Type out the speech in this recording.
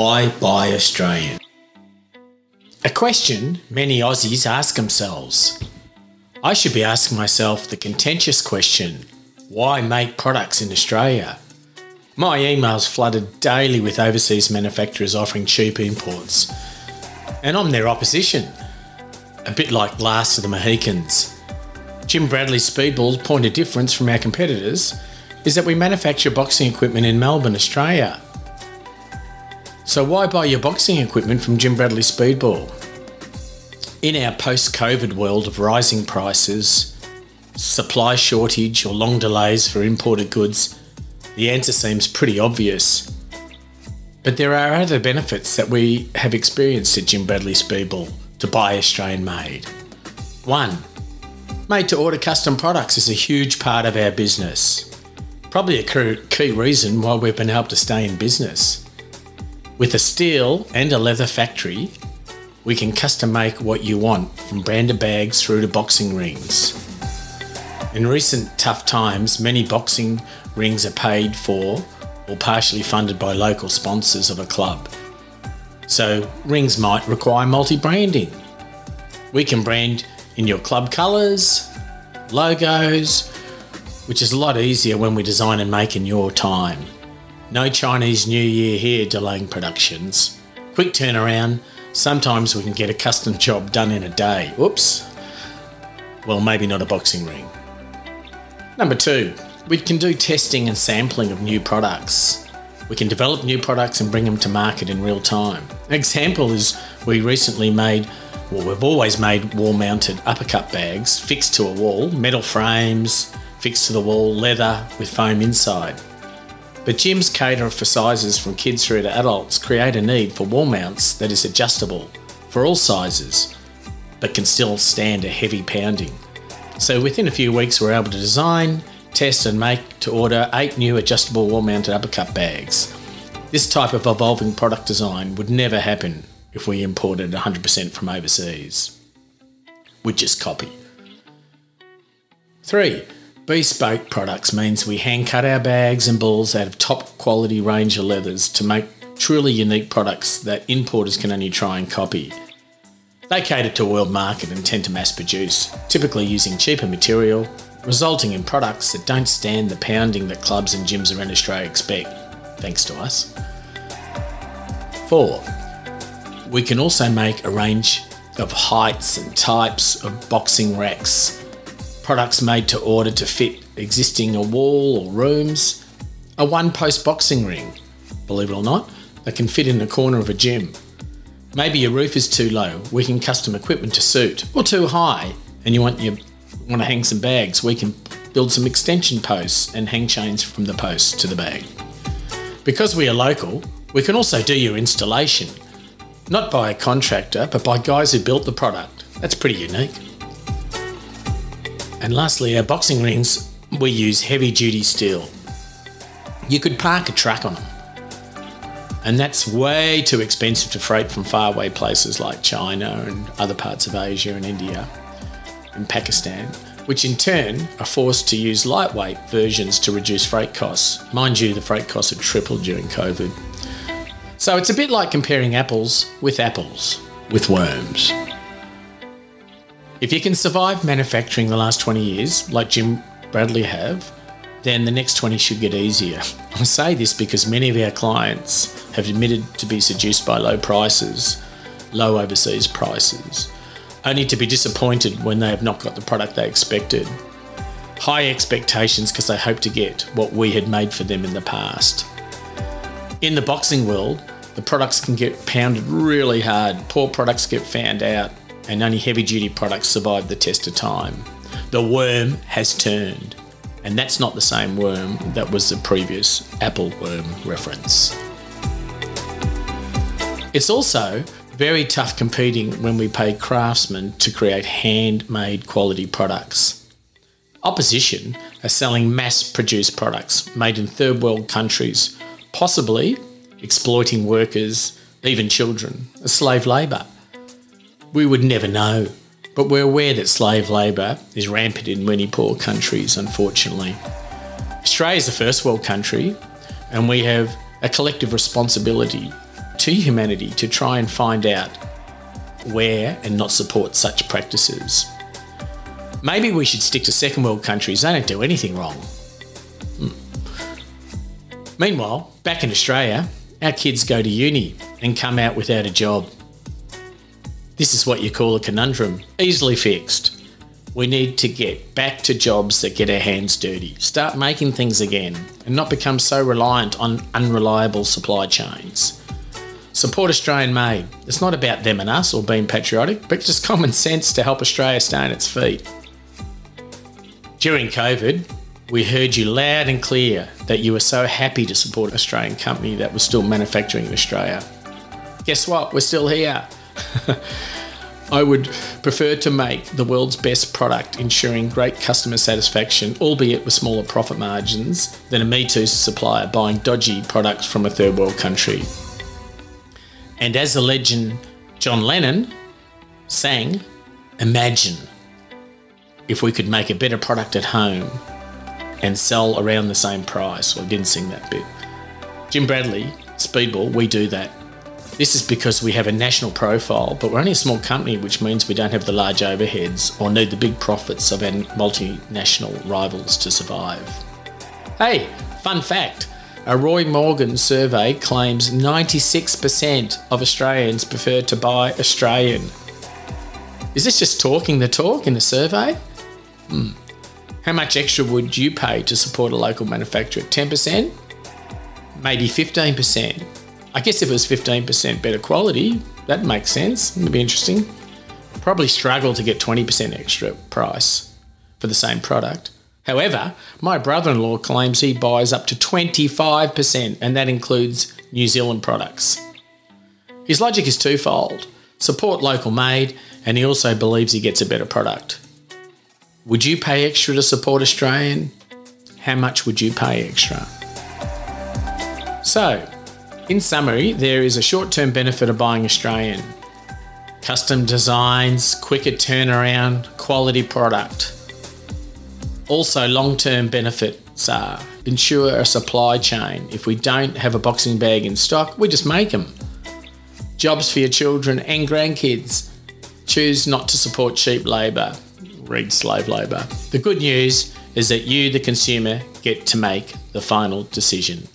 Why buy Australian? A question many Aussies ask themselves. I should be asking myself the contentious question why make products in Australia? My emails flooded daily with overseas manufacturers offering cheap imports, and I'm their opposition. A bit like Last of the Mohicans. Jim Bradley's Speedball's point of difference from our competitors is that we manufacture boxing equipment in Melbourne, Australia. So why buy your boxing equipment from Jim Bradley Speedball? In our post COVID world of rising prices, supply shortage, or long delays for imported goods, the answer seems pretty obvious. But there are other benefits that we have experienced at Jim Bradley Speedball to buy Australian made. One, made to order custom products is a huge part of our business. Probably a key reason why we've been able to stay in business. With a steel and a leather factory, we can custom make what you want from branded bags through to boxing rings. In recent tough times, many boxing rings are paid for or partially funded by local sponsors of a club. So, rings might require multi branding. We can brand in your club colours, logos, which is a lot easier when we design and make in your time. No Chinese New Year here delaying productions. Quick turnaround. Sometimes we can get a custom job done in a day. Whoops. Well, maybe not a boxing ring. Number two, we can do testing and sampling of new products. We can develop new products and bring them to market in real time. An example is we recently made, well, we've always made wall mounted uppercut bags fixed to a wall, metal frames, fixed to the wall, leather with foam inside. But gyms cater for sizes from kids through to adults create a need for wall mounts that is adjustable for all sizes, but can still stand a heavy pounding. So within a few weeks, we're able to design, test, and make to order eight new adjustable wall mounted uppercut bags. This type of evolving product design would never happen if we imported 100% from overseas. We'd just copy. 3. Bespoke products means we hand cut our bags and balls out of top quality Ranger leathers to make truly unique products that importers can only try and copy. They cater to world market and tend to mass produce, typically using cheaper material, resulting in products that don't stand the pounding that clubs and gyms around Australia expect, thanks to us. 4. We can also make a range of heights and types of boxing racks products made to order to fit existing a wall or rooms, a one post boxing ring, believe it or not, that can fit in the corner of a gym. Maybe your roof is too low, we can custom equipment to suit, or too high, and you want you want to hang some bags, we can build some extension posts and hang chains from the post to the bag. Because we are local, we can also do your installation, not by a contractor, but by guys who built the product. That's pretty unique. And lastly, our boxing rings, we use heavy duty steel. You could park a truck on them. And that's way too expensive to freight from faraway places like China and other parts of Asia and India and Pakistan, which in turn are forced to use lightweight versions to reduce freight costs. Mind you, the freight costs have tripled during COVID. So it's a bit like comparing apples with apples with worms. If you can survive manufacturing the last 20 years, like Jim Bradley have, then the next 20 should get easier. I say this because many of our clients have admitted to be seduced by low prices, low overseas prices, only to be disappointed when they have not got the product they expected. High expectations because they hope to get what we had made for them in the past. In the boxing world, the products can get pounded really hard, poor products get found out, and only heavy duty products survive the test of time. The worm has turned, and that's not the same worm that was the previous apple worm reference. It's also very tough competing when we pay craftsmen to create handmade quality products. Opposition are selling mass produced products made in third world countries, possibly exploiting workers, even children, as slave labour. We would never know, but we're aware that slave labour is rampant in many poor countries, unfortunately. Australia is a first world country, and we have a collective responsibility to humanity to try and find out where and not support such practices. Maybe we should stick to second world countries, they don't do anything wrong. Hmm. Meanwhile, back in Australia, our kids go to uni and come out without a job. This is what you call a conundrum, easily fixed. We need to get back to jobs that get our hands dirty, start making things again, and not become so reliant on unreliable supply chains. Support Australian made. It's not about them and us or being patriotic, but just common sense to help Australia stay on its feet. During COVID, we heard you loud and clear that you were so happy to support an Australian company that was still manufacturing in Australia. Guess what? We're still here. I would prefer to make the world's best product, ensuring great customer satisfaction, albeit with smaller profit margins, than a Me Too supplier buying dodgy products from a third world country. And as the legend John Lennon sang, Imagine if we could make a better product at home and sell around the same price. Well, I didn't sing that bit. Jim Bradley, Speedball, we do that. This is because we have a national profile, but we're only a small company, which means we don't have the large overheads or need the big profits of our multinational rivals to survive. Hey, fun fact a Roy Morgan survey claims 96% of Australians prefer to buy Australian. Is this just talking the talk in the survey? Hmm. How much extra would you pay to support a local manufacturer? 10%? Maybe 15%? I guess if it was 15% better quality, that makes sense. It'd be interesting. Probably struggle to get 20% extra price for the same product. However, my brother in law claims he buys up to 25%, and that includes New Zealand products. His logic is twofold support local made, and he also believes he gets a better product. Would you pay extra to support Australian? How much would you pay extra? So, in summary, there is a short term benefit of buying Australian. Custom designs, quicker turnaround, quality product. Also, long term benefits are ensure a supply chain. If we don't have a boxing bag in stock, we just make them. Jobs for your children and grandkids. Choose not to support cheap labour. Read slave labour. The good news is that you, the consumer, get to make the final decision.